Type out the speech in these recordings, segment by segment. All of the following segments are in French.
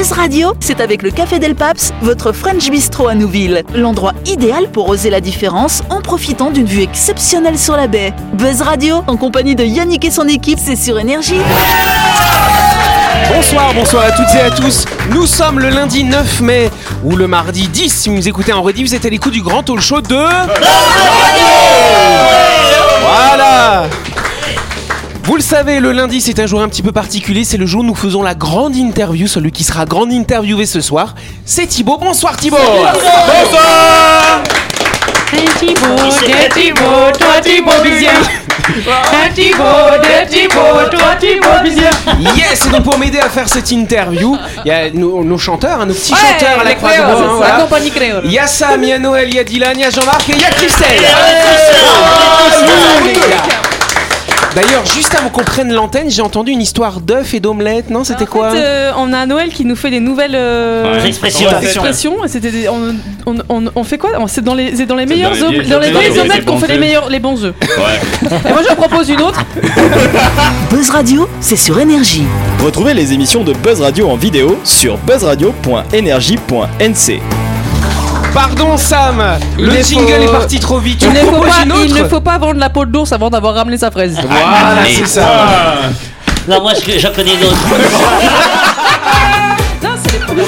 Buzz Radio, c'est avec le Café Del Paps, votre French Bistro à Nouville. L'endroit idéal pour oser la différence en profitant d'une vue exceptionnelle sur la baie. Buzz Radio, en compagnie de Yannick et son équipe, c'est sur Énergie. Bonsoir, bonsoir à toutes et à tous. Nous sommes le lundi 9 mai ou le mardi 10 si vous nous écoutez en rediff, vous êtes à l'écoute du grand talk show de Voilà. Vous le savez, le lundi c'est un jour un petit peu particulier, c'est le jour où nous faisons la grande interview. Celui qui sera grande interviewé ce soir, c'est Thibaut. Bonsoir Thibaut. Bonsoir. Thibaut, de Thibaut, toi Thibaut bien. Un Thibaut, de Thibaut, toi Thibaut bien. Yes, et donc pour m'aider à faire cette interview, il y a nos, nos chanteurs, hein, nos petits Ouais, chanteurs à la croix de bois. c'est hein, ça, voilà. la compagnie créole. Il y a Sam, il y a Noël, il y a Dylan, il y a Jean-Marc et il y a Christelle. Les gars. D'ailleurs, juste avant qu'on prenne l'antenne, j'ai entendu une histoire d'œuf et d'omelette. Non, c'était quoi fait, euh, on a Noël qui nous fait des nouvelles euh, Ouais. Expressions. expressions. Et C'était des- on, on, on, on fait quoi? C'est dans les, c'est dans les meilleurs dans les om- vieilles dans les, dans les omelettes, qu'on fait les meilleurs, les bons œufs. Ouais. Et moi, je propose une autre. Buzz Radio, c'est sur Énergie. Retrouvez les émissions de Buzz Radio en vidéo sur buzzradio.energie.nc. Pardon, Sam. Il Le jingle faut- est parti trop vite. Il ne, faut pas, une il ne autre faut pas vendre la peau d'ours avant d'avoir ramené sa fraise. Voilà, c'est ça. Non, moi, je- j'en connais d'autres. Non, c'est les problèmes.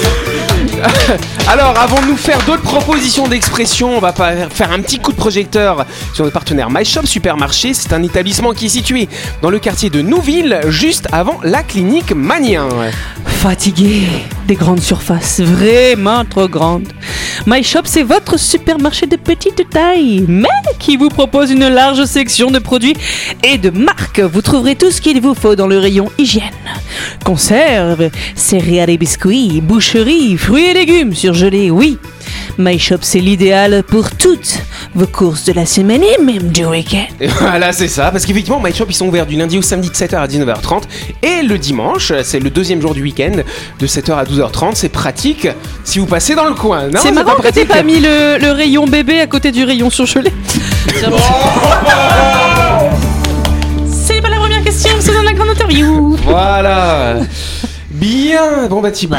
Alors, avant de nous faire d'autres propositions d'expression, on va faire un petit coup de projecteur sur notre partenaire MyShop Supermarché. C'est un établissement qui est situé dans le quartier de Nouville, juste avant la clinique Manien. Fatigué des grandes surfaces, vraiment trop grandes. My Shop, c'est votre supermarché de petite taille, mais qui vous propose une large section de produits et de marques. Vous trouverez tout ce qu'il vous faut dans le rayon hygiène. Conserves, céréales et biscuits, boucherie, fruits et légumes surgelés, oui. My Shop, c'est l'idéal pour toutes vos courses de la semaine et même du week-end. Voilà, c'est ça. Parce qu'effectivement, MyShop, ils sont ouverts du lundi au samedi de 7h à 19h30. Et le dimanche, c'est le deuxième jour du week-end, de 7h à 12h30. C'est pratique si vous passez dans le coin. Non, C'est marrant pas que t'aies pas mis le, le rayon bébé à côté du rayon surgelé. C'est pas la première question, c'est dans la grande interview. Voilà. Bien. Bon, bah, Thibaut.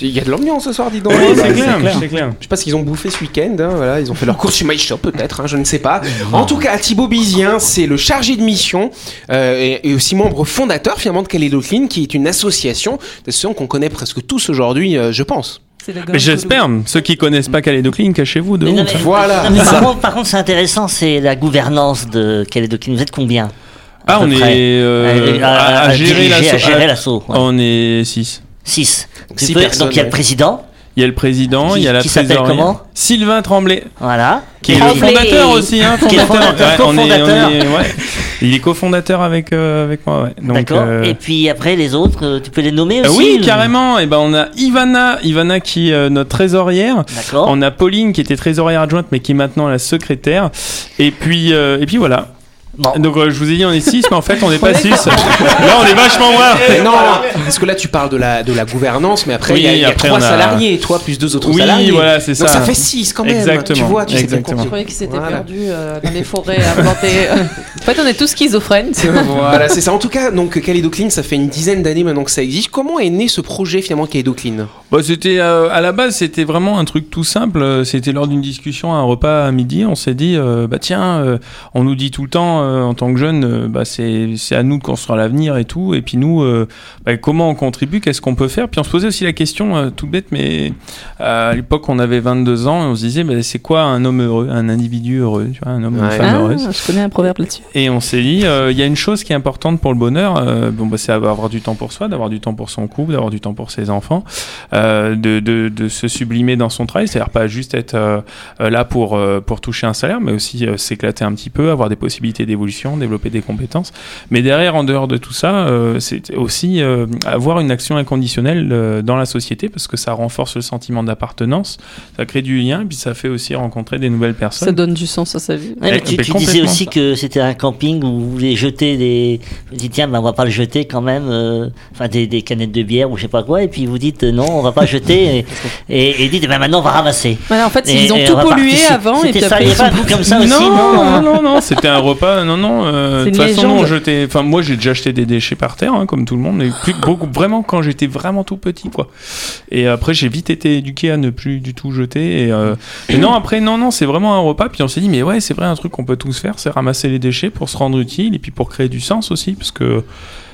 Il y a de l'ambiance ce soir, dis donc. Oui, Bah, c'est clair, c'est clair. Je sais pas ce qu'ils ont bouffé ce week-end, hein, voilà, ils ont fait leur course sur MyShop peut-être, hein, je ne sais pas. En tout cas, Thibaut Bizien, c'est le chargé de mission euh, et, et aussi membre fondateur finalement de Calédo Clean, qui est une association, une association qu'on connaît presque tous aujourd'hui, euh, je pense. Mais j'espère, ceux qui connaissent pas Calédo Clean, cachez-vous de Mais non, honte. mais- Voilà. non, mais par, contre, par contre, c'est intéressant, c'est la gouvernance de Calédoquine. Vous êtes combien? Ah, on est euh, à, à- à gérer l'assaut. ouais. On est 6. Six. Six Tu peux- personnes, donc il y a le président, Il y a le président, Qui- il y a la qui s'appelle comment? Sylvain Tremblay, voilà. qui est le fondateur aussi. Hein, Qui est le fondateur, Ouais, on est- on cofondateur. est- ouais. Il est cofondateur avec, euh, avec moi. Ouais. D'accord. euh, Et puis après les autres, euh, tu peux les nommer euh, aussi oui, ou- carrément. Et ben on a Ivana, Ivana qui est euh, notre trésorière. D'accord. On a Pauline qui était trésorière adjointe mais qui est maintenant la secrétaire. Et puis euh, et puis voilà. Donc euh, je vous ai dit on est 6 mais en fait on n'est pas 6. Là on est vachement moins. Mais non, parce que là tu parles de la, de la gouvernance, mais après Oui, il y a, il y a après, trois on a- salariés, toi plus deux autres Oui, salariés. voilà, c'est Donc ça. ça fait six quand même. Exactement, Tu vois, tu sais bien exactement. Je croyais qu'ils s'étaient Voilà. perdus euh, dans les forêts à planter. En fait, on est tous schizophrènes. voilà, c'est ça. En tout cas, donc Calédo Clean, ça fait une dizaine d'années maintenant que ça existe. Comment est né ce projet finalement Calédo Clean Bah, c'était euh, à la base c'était vraiment un truc tout simple. C'était lors d'une discussion à un repas à midi. On s'est dit euh, bah tiens, euh, on nous dit tout le temps euh, en tant que jeunes, euh, bah c'est à nous de construire l'avenir et tout. Et puis nous, euh, bah, comment on contribue Qu'est-ce qu'on peut faire? Puis on se posait aussi la question euh, tout bête, mais à l'époque on avait 22 ans et on se disait bah, c'est quoi un homme heureux, un individu heureux, tu vois, un homme, une Ouais. femme Ah, heureuse? je connais un proverbe là-dessus. Et on s'est dit, il y a une chose qui est importante pour le bonheur, bon, bah, c'est avoir du temps pour soi, d'avoir du temps pour son couple, d'avoir du temps pour ses enfants, de, de, de se sublimer dans son travail, c'est-à-dire pas juste être là pour, pour toucher un salaire, mais aussi s'éclater un petit peu, avoir des possibilités d'évolution, développer des compétences. Mais derrière, en dehors de tout ça, euh, c'est aussi euh, avoir une action inconditionnelle euh, dans la société, parce que ça renforce le sentiment d'appartenance, ça crée du lien, et puis ça fait aussi rencontrer des nouvelles personnes. Ça donne du sens à sa vie. Ouais, mais Eh, tu, disais aussi que c'était un camping où vous voulez jeter des. Vous dites tiens, ben, on va pas le jeter quand même, euh, enfin des, des canettes de bière ou je sais pas quoi, et puis vous dites non, on va pas jeter, et, et, et dites ben maintenant on va ramasser. Voilà, en fait, Et- ils ont tout pollué avant et puis ça, après il a pas sont un truc comme ça aussi, non, non non, non, non, c'était un repas. Non, non. euh, De toute façon, légende. on jetait. Enfin, moi, j'ai déjà jeté des déchets par terre, hein, comme tout le monde, mais plus, beaucoup, vraiment quand j'étais vraiment tout petit, quoi. Et après, j'ai vite été éduqué à ne plus du tout jeter. Et, euh, et non, après, non, non, c'est vraiment un repas. Puis on s'est dit, mais ouais, c'est vrai, un truc qu'on peut tous faire, c'est ramasser les déchets pour se rendre utile et puis pour créer du sens aussi, parce que.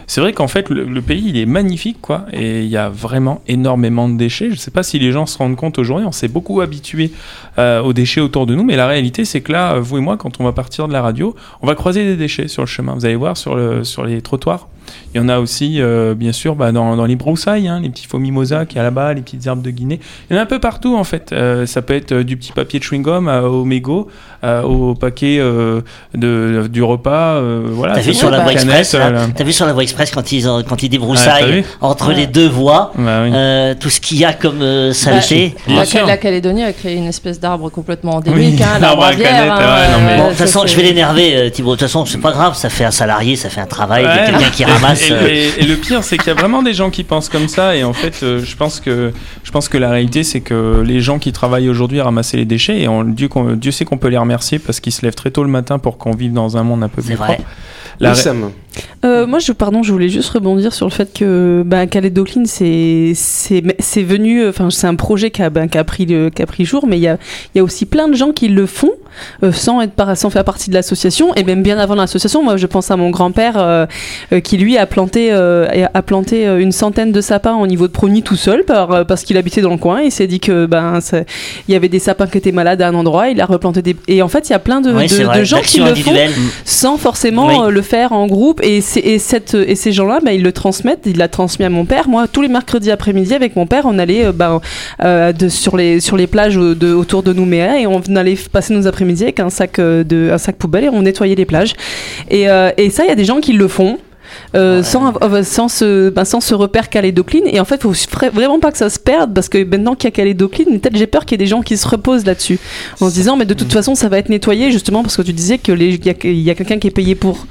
C'est vrai qu'en fait, le, pays, il est magnifique, quoi, et il y a vraiment énormément de déchets. Je sais pas si les gens se rendent compte aujourd'hui, on s'est beaucoup habitué euh, aux déchets autour de nous, mais la réalité, c'est que là, vous et moi, quand on va partir de la radio, on va croiser des déchets sur le chemin. Vous allez voir sur, le, sur les trottoirs. Il y en a aussi, euh, bien sûr, bah, dans, dans les broussailles, hein, les petits faux mimosas qu'il y a là-bas, les petites herbes de Guinée. Il y en a un peu partout, en fait. Euh, ça peut être euh, du petit papier de chewing-gum euh, au mégot, euh, au paquet euh, de, du repas. euh, voilà, T'as vu sur la voie canette, express, là, vu sur la voie express quand ils ont- quand ils Ah, débroussaillent entre les deux voies, Bah oui. euh, tout ce qu'il y a comme euh, saleté. Bien La, la Calédonie a créé une espèce d'arbre complètement Oui, endémique, hein, l'arbre à bière. hein, ouais, non, mais- Bon, de toute façon, ça, je vais l'énerver, Thibaut. De toute façon, c'est pas grave, ça fait un salarié, ça fait un travail, Ouais. quelqu'un qui ramasse. Et, euh, et- et le pire, c'est qu'il y a vraiment des gens qui pensent comme ça. Et en fait, euh, je pense que je pense que la réalité, c'est que les gens qui travaillent aujourd'hui à ramasser les déchets, et on, Dieu, sait qu'on peut les remercier parce qu'ils se lèvent très tôt le matin pour qu'on vive dans un monde un peu plus vrai. propre. La Oui, ré- Sam. Euh, moi, je, pardon, je voulais juste rebondir sur le fait que Calais Docline, c'est venu, enfin, c'est un projet qui a, ben, qui a pris le, qui a pris jour, mais il y a, y a aussi plein de gens qui le font euh, sans être par, sans faire partie de l'association et même bien avant l'association. Moi, je pense à mon grand-père euh, euh, qui lui a planté euh, a planté euh, une centaine de sapins au niveau de Prony tout seul par, euh, parce qu'il habitait dans le coin. Il s'est dit que ben il y avait des sapins qui étaient malades à un endroit. Il a replanté des et en fait, il y a plein de, Oui, de- c'est de vrai. gens qui le font sans forcément Oui. euh, le faire en groupe et, ces gens-là bah, ils le transmettent il l'a transmis à mon père. Moi tous les mercredis après-midi avec mon père on allait euh, bah, euh, de, sur, les, sur les plages de, autour de Nouméa et on allait passer nos après-midi avec un sac, euh, de, un sac poubelle et on nettoyait les plages. Et, euh, et ça il y a des gens qui le font euh, Ouais. sans, av- sans, ce, bah, sans ce repère calédocline et en fait faut vra- vraiment pas que ça se perde parce que maintenant qu'il y a calédocline peut-être j'ai peur qu'il y ait des gens qui se reposent là-dessus. En se disant mais de toute façon ça va être nettoyé justement parce que tu disais que les- il y a, il y a quelqu'un qui est payé pour.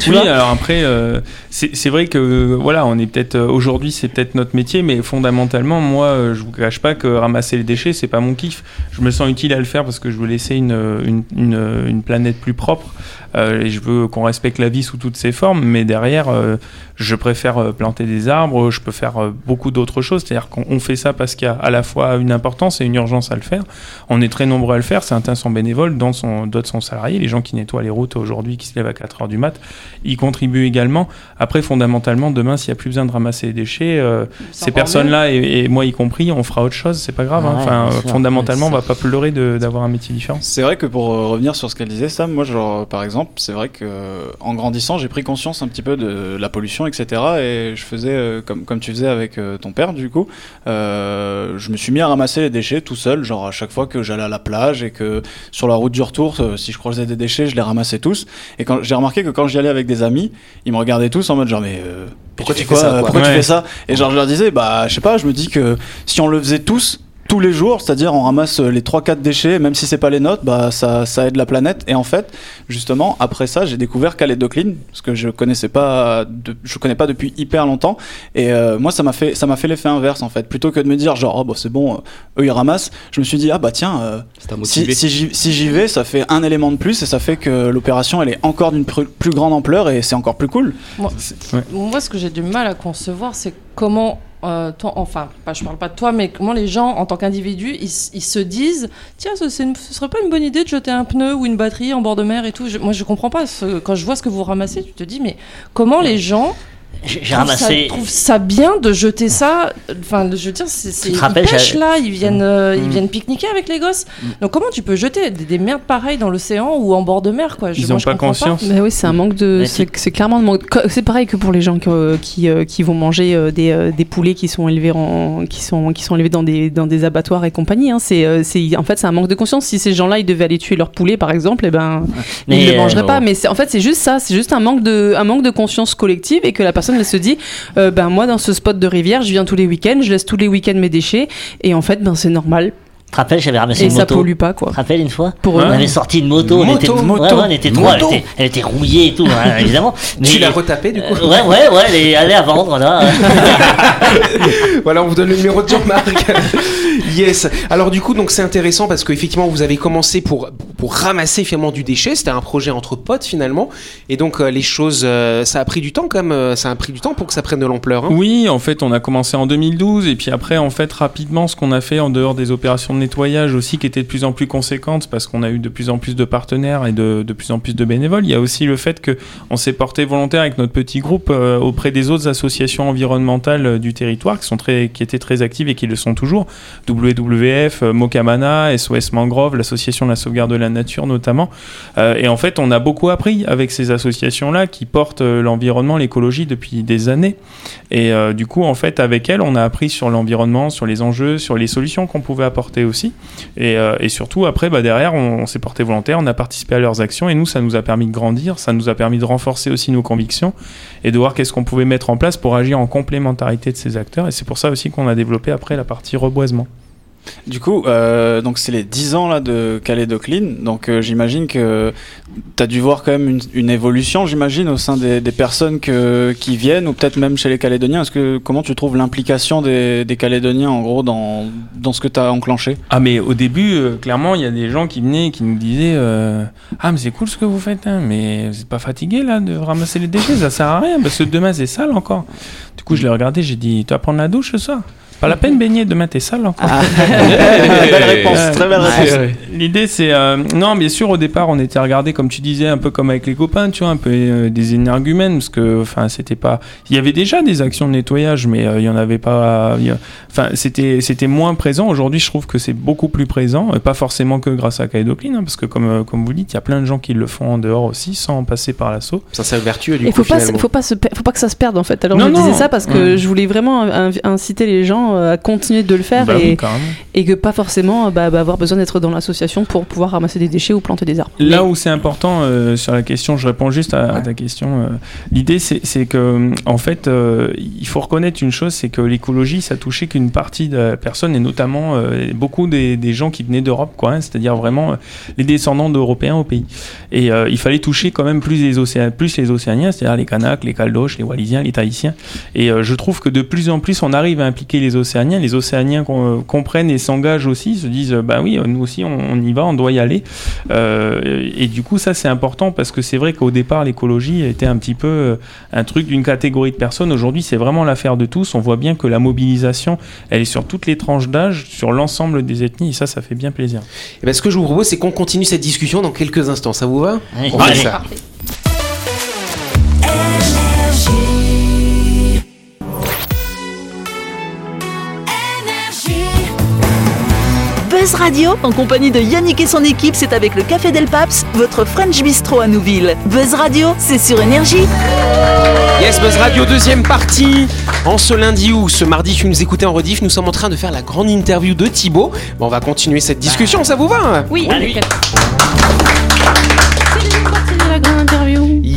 Tu oui, vois? alors après, euh, c'est vrai que euh, voilà, on est peut-être euh, aujourd'hui, c'est peut-être notre métier, mais fondamentalement, moi, euh, je vous cache pas que ramasser les déchets, c'est pas mon kiff. Je me sens utile à le faire parce que je veux laisser une, une, une, une planète plus propre. euh, et je veux qu'on respecte la vie sous toutes ses formes. Mais derrière, euh, je préfère euh, planter des arbres, je peux faire euh, beaucoup d'autres choses. C'est-à-dire qu'on on fait ça parce qu'il y a à la fois une importance et une urgence à le faire. On est très nombreux à le faire. Certains sont bénévoles, d'autres sont, d'autres sont salariés. Les gens qui nettoient les routes aujourd'hui, qui se lèvent à 4 heures du mat, ils contribuent également. Après, fondamentalement, demain, s'il n'y a plus besoin de ramasser les déchets, euh, ces personnes-là, et, et moi y compris, on fera autre chose. C'est pas grave. hein. Enfin, sûr. fondamentalement, on va pas pleurer de- d'avoir un métier différent. C'est vrai que pour euh, revenir sur ce qu'elle disait, Sam, moi, genre, par exemple, c'est vrai que en grandissant, j'ai pris conscience un petit peu de la pollution, etc. Et je faisais, euh, comme, comme tu faisais avec euh, ton père, du coup, euh, je me suis mis à ramasser les déchets tout seul, genre à chaque fois que j'allais à la plage et que sur la route du retour, si je croisais des déchets, je les ramassais tous. Et quand j'ai remarqué que quand j'y allais avec des amis, ils me regardaient tous en mode genre, mais Pourquoi tu fais ça, quoi quoi Pourquoi tu fais ça? Et genre, je leur disais, bah, je sais pas, je me dis que si on le faisait tous, tous les jours, c'est-à-dire on ramasse euh, les 3-4 déchets, même si c'est pas les nôtres, bah ça, ça aide la planète. Et en fait, justement, après ça, j'ai découvert Calédocline, ce que je connaissais pas, de- je connais pas depuis hyper longtemps. Et euh, moi, ça m'a fait, ça m'a fait l'effet inverse en fait. Plutôt que de me dire genre, oh bah c'est bon, euh, eux ils ramassent, je me suis dit ah bah tiens, euh, si, j'y si vais, ça fait un élément de plus et ça fait que l'opération elle est encore d'une pr- plus grande ampleur et c'est encore plus cool. Moi, Ouais. moi, ce que j'ai du mal à concevoir, c'est comment, euh, toi, enfin, pas, je parle pas de toi, mais comment les gens, en tant qu'individus, ils, se disent Tiens, ce, c'est une- ce serait pas une bonne idée de jeter un pneu ou une batterie en bord de mer et tout. Je- moi, je comprends pas. ce- quand je vois ce que vous ramassez, tu te dis Mais comment les gens J'ai j'ai trouvent ça, ramassé. trouvent ça bien de jeter ça Enfin, je veux dire, c'est, ils rappelles, pêchent là, ils viennent, euh, ils Mm. viennent pique-niquer avec les gosses. Mm. Donc, comment tu peux jeter des, des merdes pareilles dans l'océan ou en bord de mer quoi? Je- Ils moi, ont je pas conscience. Mais oui, c'est un manque de. C'est clairement manque. C'est pareil que pour les gens qui, euh, qui, euh, qui vont manger euh, des, euh, des poulets qui sont élevés en, qui sont qui sont élevés dans des dans des abattoirs et compagnie. Hein. C'est euh, c'est en fait c'est un manque de conscience. Si ces gens-là ils devaient aller tuer leur poulet par exemple, et ben ils ne le mangeraient non. pas. Mais c'est- en fait c'est juste ça. C'est juste un manque de un manque de conscience collective et que la personne elle se dit euh, ben moi dans ce spot de rivière je viens tous les week-ends, je laisse tous les week-ends mes déchets et en fait ben c'est normal. Te rappelles, j'avais ramassé Et une ça moto. pollue pas, quoi. Tu te rappelles une fois Pour On avait sorti une moto, on Moto, était, moto, ouais, ouais, on était trois, elle moto. était, elle était rouillée et tout, hein, évidemment. Mais, Tu l'as retapé du coup Euh, ouais, ouais, ouais, elle est allée à vendre, là. Voilà, on vous donne le numéro de Jean-Marc. yes. Alors du coup, donc c'est intéressant parce qu'effectivement, vous avez commencé pour pour ramasser finalement du déchet. C'était un projet entre potes finalement, et donc euh, les choses, euh, ça a pris du temps quand même. euh, Ça a pris du temps pour que ça prenne de l'ampleur. hein. Oui, en fait, on a commencé en 2012 et puis après, en fait, rapidement, ce qu'on a fait en dehors des opérations de nettoyage aussi, qui étaient de plus en plus conséquentes parce qu'on a eu de plus en plus de partenaires et de, de plus en plus de bénévoles. Il y a aussi le fait que on s'est porté volontaire avec notre petit groupe euh, auprès des autres associations environnementales euh, du territoire qui sont très, qui étaient très actives et qui le sont toujours. WWF, euh, Mocamana, SOS Mangrove, l'association de la sauvegarde de la nature notamment. Et en fait, on a beaucoup appris avec ces associations-là qui portent l'environnement, l'écologie depuis des années. Et du coup, en fait, avec elles, on a appris sur l'environnement, sur les enjeux, sur les solutions qu'on pouvait apporter euh, et surtout, après, bah, derrière, on, on s'est porté volontaire, on a participé à leurs actions et nous, ça nous a permis de grandir, ça nous a permis de renforcer aussi nos convictions et de voir qu'est-ce qu'on pouvait mettre en place pour agir en complémentarité de ces acteurs. Et c'est pour ça aussi qu'on a développé après la partie reboisement. Du coup, euh, donc c'est les 10 ans là de Calais. Donc euh, j'imagine que tu as dû voir quand même une, évolution, j'imagine, au sein des, personnes qui viennent, ou peut-être même chez les Calédoniens. Est-ce que comment tu trouves l'implication des, Calédoniens en gros dans, dans ce que tu as enclenché? Ah mais au début, euh, clairement, il y a des gens qui venaient et qui nous disaient Ah mais c'est cool ce que vous faites, hein, mais vous êtes pas fatigué là de ramasser les déchets, ça sert à rien, parce que demain c'est sale encore. Du coup je l'ai regardé, j'ai dit Tu vas prendre la douche ce soir? Pas la peine de baigner, demain t'es sale encore. Belle réponse, très belle réponse. L'idée c'est euh, non bien sûr au départ on était regardé comme tu disais un peu comme avec les copains tu vois un peu euh, des énergumènes parce que enfin c'était pas il y avait déjà des actions de nettoyage mais euh, il y en avait pas il enfin c'était c'était moins présent aujourd'hui je trouve que c'est beaucoup plus présent et pas forcément que grâce à Kaidoclean hein, parce que comme euh, comme vous dites il y a plein de gens qui le font en dehors aussi sans passer par l'assaut Ça, c'est vertueux du Il coup faut pas, faut pas se, per- faut pas que ça se perde en fait. Alors Non, je non. disais ça parce que je voulais vraiment inciter les gens euh, à continuer de le faire Bah et, oui, carrément. et que pas forcément euh, bah, bah, avoir besoin d'être dans l'association pour pouvoir ramasser des déchets ou planter des arbres. Là où c'est important euh, sur la question, je réponds juste à, à ta question. euh, L'idée, c'est que, en fait, euh, il faut reconnaître une chose, c'est que l'écologie, ça touchait qu'une partie de la personne, et notamment euh, beaucoup des, des gens qui venaient d'Europe, quoi. hein, C'est-à-dire vraiment les descendants d'Européens au pays. Et euh, il fallait toucher quand même plus les océans, plus les Océaniens, c'est-à-dire les Kanaks, les Caldoches, les Wallisiens, les Tahitiens. Et euh, je trouve que de plus en plus, on arrive à impliquer les Océaniens. Les Océaniens com- comprennent et s'engagent aussi, se disent, bah oui, euh, nous aussi, on, on y va, on doit y aller. Euh, et du coup, ça, c'est important parce que c'est vrai qu'au départ, l'écologie était un petit peu euh, un truc d'une catégorie de personnes. Aujourd'hui, c'est vraiment l'affaire de tous. On voit bien que la mobilisation, elle est sur toutes les tranches d'âge, sur l'ensemble des ethnies. Et ça, ça fait bien plaisir. Eh ben, ce que je vous propose, c'est qu'on continue cette discussion dans quelques instants. Ça vous va? On fait ça. Buzz Radio, en compagnie de Yannick et son équipe, c'est avec le Café Del Paps, votre French Bistro à Nouville. Buzz Radio, c'est sur Énergie. Yes Buzz Radio, deuxième partie. En ce lundi ou ce mardi, tu nous écoutais en rediff, nous sommes en train de faire la grande interview de Thibaut. Bon, on va continuer cette discussion, ça vous va? Oui, Allez.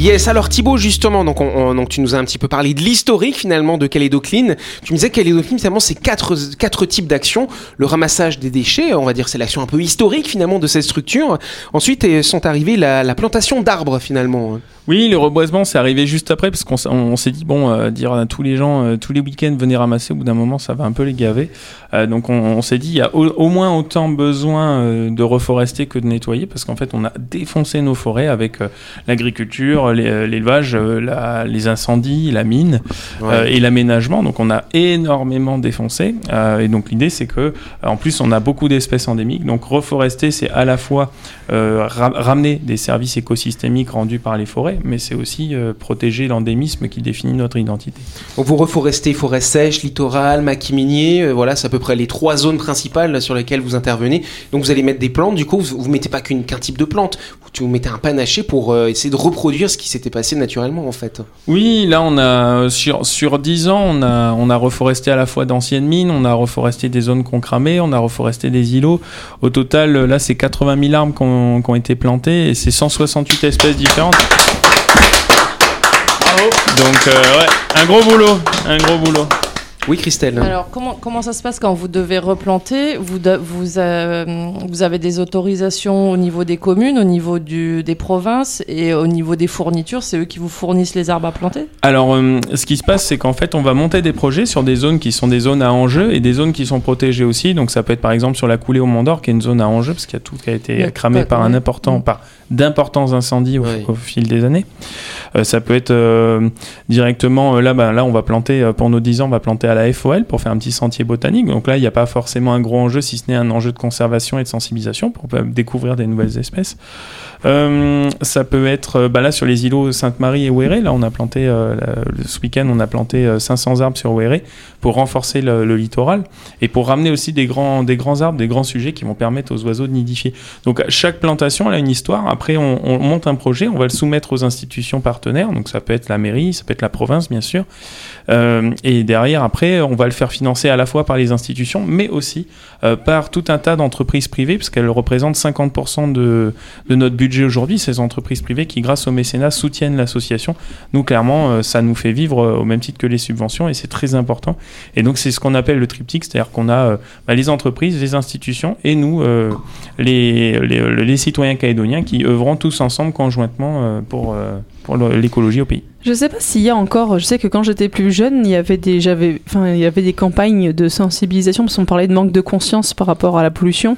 Yes, alors Thibaut, justement, donc, on- on- donc tu nous as un petit peu parlé de l'historique finalement de Calédocline. Tu me disais que Calédocline, finalement, c'est quatre, types d'actions. Le ramassage des déchets, on va dire, c'est l'action un peu historique finalement de cette structure. Ensuite sont arrivées la, la plantation d'arbres finalement. Oui, le reboisement, c'est arrivé juste après parce qu'on s'est dit bon, euh, dire à tous les gens, euh, tous les week-ends, venez ramasser. Au bout d'un moment, ça va un peu les gaver. Euh, donc, on, s'est dit il y a au, moins autant besoin de reforester que de nettoyer parce qu'en fait, on a défoncé nos forêts avec l'agriculture, l'élevage, euh, les incendies, la mine Ouais. euh, et l'aménagement. Donc, on a énormément défoncé. Euh, et donc, l'idée, c'est que euh, en plus, on a beaucoup d'espèces endémiques. Donc, reforester, c'est à la fois euh, ra- ramener des services écosystémiques rendus par les forêts, mais c'est aussi euh, protéger l'endémisme qui définit notre identité. Donc vous reforestez forêt sèche, littoral, maquis minier, euh, voilà, c'est à peu près les trois zones principales sur lesquelles vous intervenez. Donc vous allez mettre des plantes, du coup vous, vous mettez pas qu'un type de plante, vous mettez un panaché pour euh, essayer de reproduire ce qui s'était passé naturellement en fait. Oui, là, on a sur, sur 10 ans, on a, on a reforesté à la fois d'anciennes mines, on a reforesté des zones qu'on cramait, on a reforesté des îlots. Au total, là, c'est 80 000 arbres qui ont, été plantés et c'est 168 espèces différentes. Donc, euh, ouais, un gros boulot, un gros boulot. Oui, Christelle. Alors, comment, comment ça se passe quand vous devez replanter? Vous, de- vous, euh, vous avez des autorisations au niveau des communes, au niveau du, des provinces et au niveau des fournitures C'est eux qui vous fournissent les arbres à planter? Alors, euh, ce qui se passe, c'est qu'en fait, on va monter des projets sur des zones qui sont des zones à enjeu et des zones qui sont protégées aussi. Donc, ça peut être par exemple sur la coulée au Mont d'Or, qui est une zone à enjeu, parce qu'il y a tout qui a été cramé par un important, par d'importants incendies au, fil des années. Euh, ça peut être euh, directement, euh, là, bah, là, on va planter, pour nos 10 ans, on va planter à la FOL pour faire un petit sentier botanique. Donc là, il n'y a pas forcément un gros enjeu, si ce n'est un enjeu de conservation et de sensibilisation pour découvrir des nouvelles espèces. Euh, ça peut être, bah là, sur les îlots Sainte-Marie et Ouéré, là, on a planté, ce week-end, on a planté euh, 500 arbres sur Ouéré pour renforcer le, littoral et pour ramener aussi des grands, des grands arbres, des grands sujets qui vont permettre aux oiseaux de nidifier. Donc, chaque plantation, a une histoire. Après, on, on monte un projet, on va le soumettre aux institutions partenaires. Donc, ça peut être la mairie, ça peut être la province, bien sûr. Euh, et derrière, après, on va le faire financer à la fois par les institutions, mais aussi euh, par tout un tas d'entreprises privées, parce qu'elles représentent 50% de, de notre budget aujourd'hui, ces entreprises privées qui, grâce au mécénat, soutiennent l'association. Nous, clairement, euh, ça nous fait vivre au même titre que les subventions, et c'est très important. Et donc, c'est ce qu'on appelle le triptyque, c'est-à-dire qu'on a euh, bah, les entreprises, les institutions, et nous, euh, les, les, citoyens calédoniens, qui œuvront tous ensemble conjointement euh, pour, euh, pour l'écologie au pays. Je sais pas s'il y a encore. Je sais que quand j'étais plus jeune, il y avait des, enfin, il y avait des campagnes de sensibilisation parce qu'on parlait de manque de conscience par rapport à la pollution.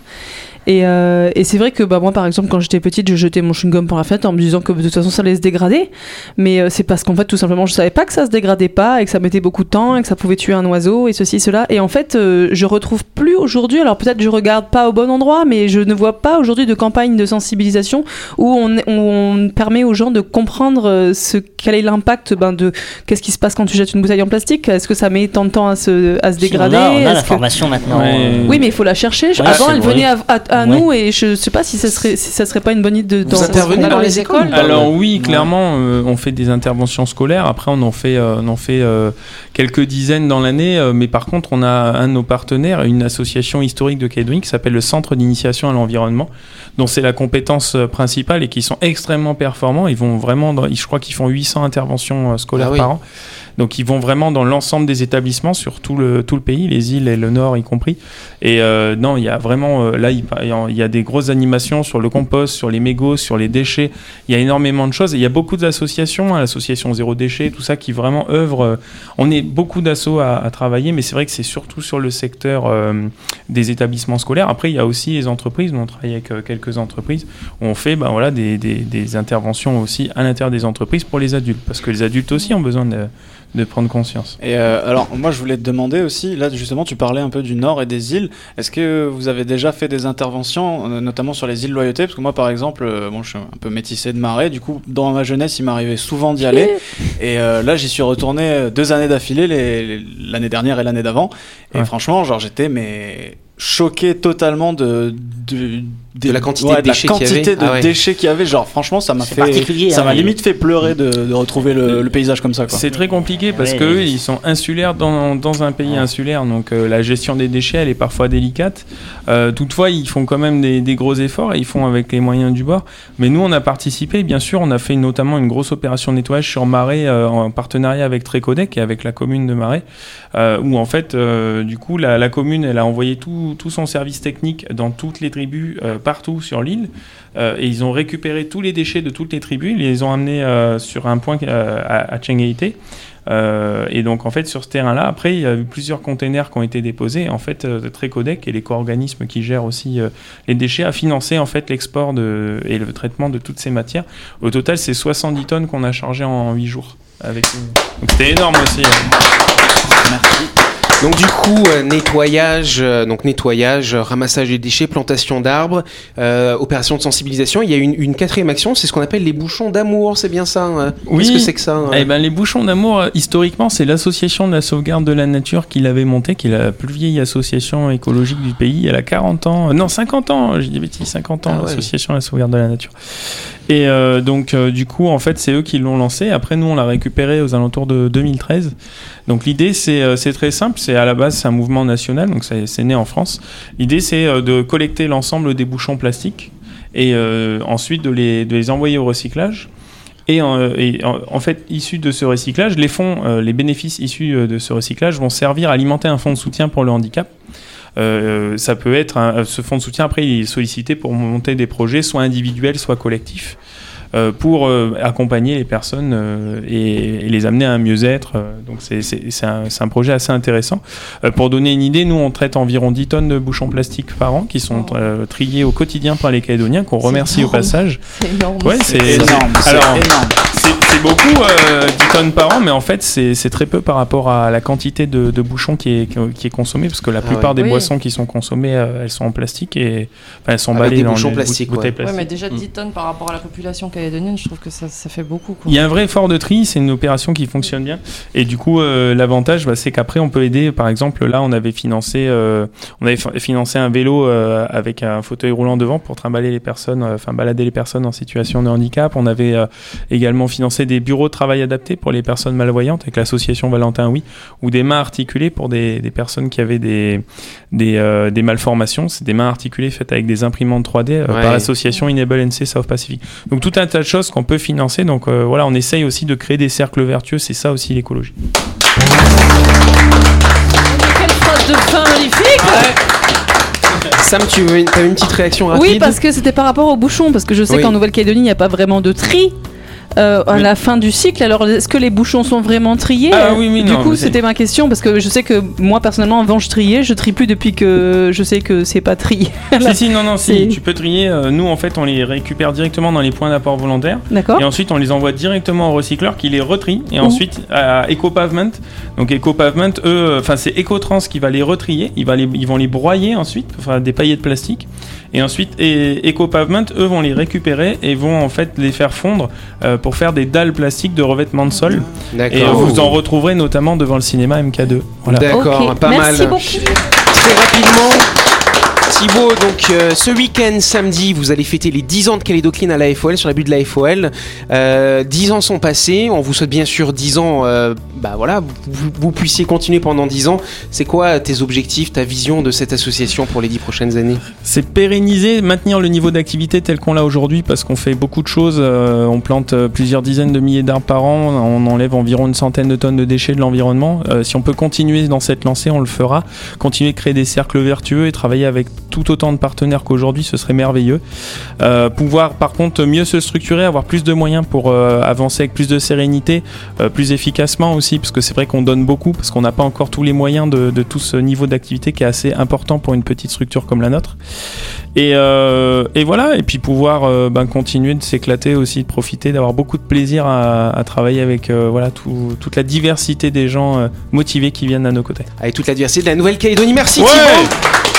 Et, euh, et c'est vrai que bah, moi, par exemple, quand j'étais petite, je jetais mon chewing-gum par la fenêtre en me disant que de toute façon ça allait se dégrader. Mais euh, c'est parce qu'en fait, tout simplement, je savais pas que ça se dégradait pas et que ça mettait beaucoup de temps et que ça pouvait tuer un oiseau et ceci, cela. Et en fait, euh, je retrouve plus aujourd'hui. Alors peut-être je regarde pas au bon endroit, mais je ne vois pas aujourd'hui de campagne de sensibilisation où on, on permet aux gens de comprendre euh, ce, quel est l'impact ben, de qu'est-ce qui se passe quand tu jettes une bouteille en plastique? Est-ce que ça met tant de temps à se, à se Si, dégrader on a, on a Est-ce que- l'information maintenant. Ouais. euh, oui, mais il faut la chercher. Ouais, Avant, elle vrai. venait à, à- à Ouais. nous et je sais pas si ça serait, si ça serait pas une bonne idée de. Vous intervenez dans dans les les écoles Alors oui, clairement, euh, on fait des interventions scolaires. Après, on en fait, euh, on en fait euh, quelques dizaines dans l'année. mais par contre, on a un de nos partenaires, une association historique de Caledonique qui s'appelle le Centre d'initiation à l'environnement, dont c'est la compétence principale et qui sont extrêmement performants. Ils vont vraiment, dans- je crois qu'ils font 800 interventions scolaires Ah oui. par an. Donc ils vont vraiment dans l'ensemble des établissements sur tout le, tout le pays, les îles et le nord y compris. Et euh, non, il y a vraiment, euh, là, il y a des grosses animations sur le compost, sur les mégots, sur les déchets. Il y a énormément de choses. Il y a beaucoup d'associations, hein, l'association Zéro Déchet, tout ça, qui vraiment œuvrent. euh, on est beaucoup d'assauts à, travailler, mais c'est vrai que c'est surtout sur le secteur des établissements scolaires. Après, il y a aussi les entreprises. Nous, on travaille avec quelques entreprises on fait ben, voilà, des, des interventions aussi à l'intérieur des entreprises pour les adultes. Parce que les adultes aussi ont besoin de, de prendre conscience. Et euh, alors, moi, je voulais te demander aussi, là, justement, tu parlais un peu du nord et des îles. Est-ce que vous avez déjà fait des interventions, euh, notamment sur les îles Loyauté? Parce que moi, par exemple, euh, bon, je suis un peu métissé de marée. Du coup, dans ma jeunesse, il m'arrivait souvent d'y aller. Et euh, là, j'y suis retourné deux années d'affilée, l'année dernière et l'année d'avant. Et Ouais. franchement, genre, j'étais mais choqué totalement de de, De la quantité ouais, de déchets qu'il y quantité avait. de Ah ouais. déchets qu'il y avait. Genre, franchement, ça m'a fait, particulier, ça hein, m'a limite fait pleurer de, de retrouver le, le paysage comme ça. Quoi. C'est très compliqué parce Ouais, que eux, ils sont insulaires dans, dans un pays Ouais. insulaire, donc euh, la gestion des déchets, elle est parfois délicate. Euh, toutefois, ils font quand même des, des gros efforts et ils font avec les moyens du bord. Mais nous, on a participé, bien sûr, on a fait notamment une grosse opération de nettoyage sur Marais euh, en partenariat avec Trécodec et avec la commune de Marais, euh, où en fait, euh, du coup, la, la commune, elle a envoyé tout, tout son service technique dans toutes les tribus, euh, partout sur l'île, euh, et ils ont récupéré tous les déchets de toutes les tribus, ils les ont amenés euh, sur un point euh, à, à Tchengaïté. Euh, et donc en fait sur ce terrain-là, après il y a eu plusieurs containers qui ont été déposés. En fait, euh, Trécodec et l'éco-organisme qui gère aussi les déchets a financé en fait l'export de, et le traitement de toutes ces matières. Au total, c'est 70 tonnes qu'on a chargé en 8 jours. Avec donc c'était énorme aussi. hein. Donc du coup, euh, nettoyage, euh, donc nettoyage, euh, ramassage des déchets, plantation d'arbres, euh, opération de sensibilisation. Il y a une, une quatrième action, c'est ce qu'on appelle les bouchons d'amour. C'est bien ça hein? Oui. Qu'est-ce que c'est que ça hein? Eh ben, les bouchons d'amour, historiquement, c'est l'association de la sauvegarde de la nature qui l'avait montée, qui est la plus vieille association écologique du pays. Elle a 40 ans, non 50 ans, j'ai dit bêtises, 50 ans, Ah ouais. l'association de la sauvegarde de la nature. Et euh, donc, euh, du coup, en fait, c'est eux qui l'ont lancé. Après, nous, on l'a récupéré aux alentours de 2013. Donc, l'idée, c'est euh, c'est très simple. C'est à la base, c'est un mouvement national, donc c'est né en France. L'idée, c'est euh, de collecter l'ensemble des bouchons plastiques et euh, ensuite de les, de les envoyer au recyclage. Et, euh, et, en, en fait, issus de ce recyclage, les fonds, les bénéfices issus de ce recyclage vont servir à alimenter un fonds de soutien pour le handicap. Euh, ça peut être un- ce fonds de soutien après il est sollicité pour monter des projets soit individuels soit collectifs euh, pour euh, accompagner les personnes euh, et, et les amener à un mieux-être. euh, donc c'est c'est- c'est un, c'est un projet assez intéressant. Euh, pour donner une idée, nous on traite environ 10 tonnes de bouchons plastiques par an qui sont euh, triés au quotidien par les Calédoniens, qu'on remercie au passage. C'est énorme. Ouais, c'est alors, énorme. C'est beaucoup, euh, 10 tonnes par an, mais en fait, c'est c'est très peu par rapport à la quantité de, de bouchons qui est, qui est consommée, parce que la Ah plupart ouais. des Oui. boissons qui sont consommées, euh, elles sont en plastique et enfin, elles sont Avec emballées des dans bouchons les plastiques, bouteilles ouais. Mais déjà 10 tonnes par rapport à la population calédonienne, je trouve que ça, ça fait beaucoup. Quoi. Il y a un vrai effort de tri, c'est une opération qui fonctionne bien. Et du coup, euh, l'avantage, bah, c'est qu'après, on peut aider. Par exemple, là, on avait financé, euh, on avait fi- financé un vélo euh, avec un fauteuil roulant devant pour trimballer les personnes, euh, enfin balader les personnes en situation de handicap. On avait euh, également financé des bureaux de travail adaptés pour les personnes malvoyantes avec l'association Valentin Oui, ou des mains articulées pour des, des personnes qui avaient des des, euh, des malformations. C'est des mains articulées faites avec des imprimantes 3D euh, Ouais. par l'association Enable NC South Pacific. Donc tout un tas de choses qu'on peut financer. Donc euh, voilà, on essaye aussi de créer des cercles vertueux. C'est ça aussi l'écologie. Quelle phrase de fin magnifique Sam, tu veux une, une petite réaction rapide? Oui, parce que c'était par rapport aux bouchons, parce que je sais Oui. qu'en Nouvelle-Calédonie, il n'y a pas vraiment de tri. Euh, à Oui. la fin du cycle, alors est-ce que les bouchons sont vraiment triés Ah oui, oui, Du non, coup, c'était ma question parce que je sais que moi personnellement, avant je triais, je trie plus depuis que je sais que c'est pas trié. si, si, non, non, si, tu peux trier. Euh, nous, en fait, on les récupère directement dans les points d'apport volontaire. D'accord Et ensuite, on les envoie directement au recycleur qui les retrie. Et ensuite, à EcoPavement. Donc, EcoPavement, eux, euh, enfin, c'est EcoTrans qui va les retrier. Ils, va les, ils vont les broyer ensuite, enfin, des paillettes de plastique. Et ensuite, et, EcoPavement, eux, vont les récupérer et vont en fait les faire fondre euh, pour faire des dalles plastiques de revêtement de sol. D'accord. Et euh, vous en retrouverez notamment devant le cinéma MK2. Voilà. D'accord, pas Merci mal. beaucoup. Très rapidement. Thibaut, donc euh, ce week-end, samedi, vous allez fêter les 10 ans de Calédocline à l'AFOL, sur la butte de l'AFOL. Euh, 10 ans sont passés, on vous souhaite bien sûr 10 ans, euh, bah voilà, vous, vous- puissiez continuer pendant 10 ans. C'est quoi tes objectifs, ta vision de cette association pour les 10 prochaines années? C'est pérenniser, maintenir le niveau d'activité tel qu'on l'a aujourd'hui parce qu'on fait beaucoup de choses. euh, on plante euh, plusieurs dizaines de milliers d'arbres par an, on enlève environ une centaine de tonnes de déchets de l'environnement. Euh, si on peut continuer dans cette lancée, on le fera. Continuer de créer des cercles vertueux et travailler avec tout autant de partenaires qu'aujourd'hui, ce serait merveilleux. Euh, pouvoir par contre mieux se structurer, avoir plus de moyens pour euh, avancer avec plus de sérénité, euh, plus efficacement aussi, parce que c'est vrai qu'on donne beaucoup, parce qu'on n'a pas encore tous les moyens de, de tout ce niveau d'activité qui est assez important pour une petite structure comme la nôtre. Et, et voilà, et puis pouvoir ben, continuer de s'éclater aussi, de profiter, d'avoir beaucoup de plaisir à, à travailler avec voilà tout- toute la diversité des gens motivés qui viennent à nos côtés. Avec toute la diversité de la Nouvelle-Calédonie. Merci Ouais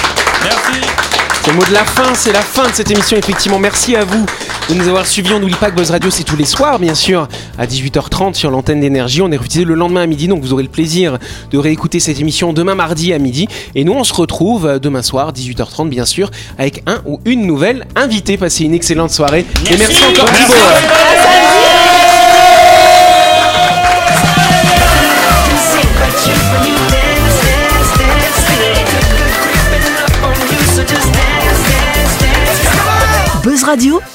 le mot de la fin, c'est la fin de cette émission. Effectivement, merci à vous de nous avoir suivis. On n'oublie pas que Buzz Radio, c'est tous les soirs, bien sûr, à 18h30 sur l'antenne d'énergie. On est rediffusé le lendemain à midi, donc vous aurez le plaisir de réécouter cette émission demain mardi à midi. Et nous, on se retrouve euh, demain soir, 18h30, bien sûr, avec un ou une nouvelle invitée. Passez une excellente soirée. Et merci encore, Thibaut.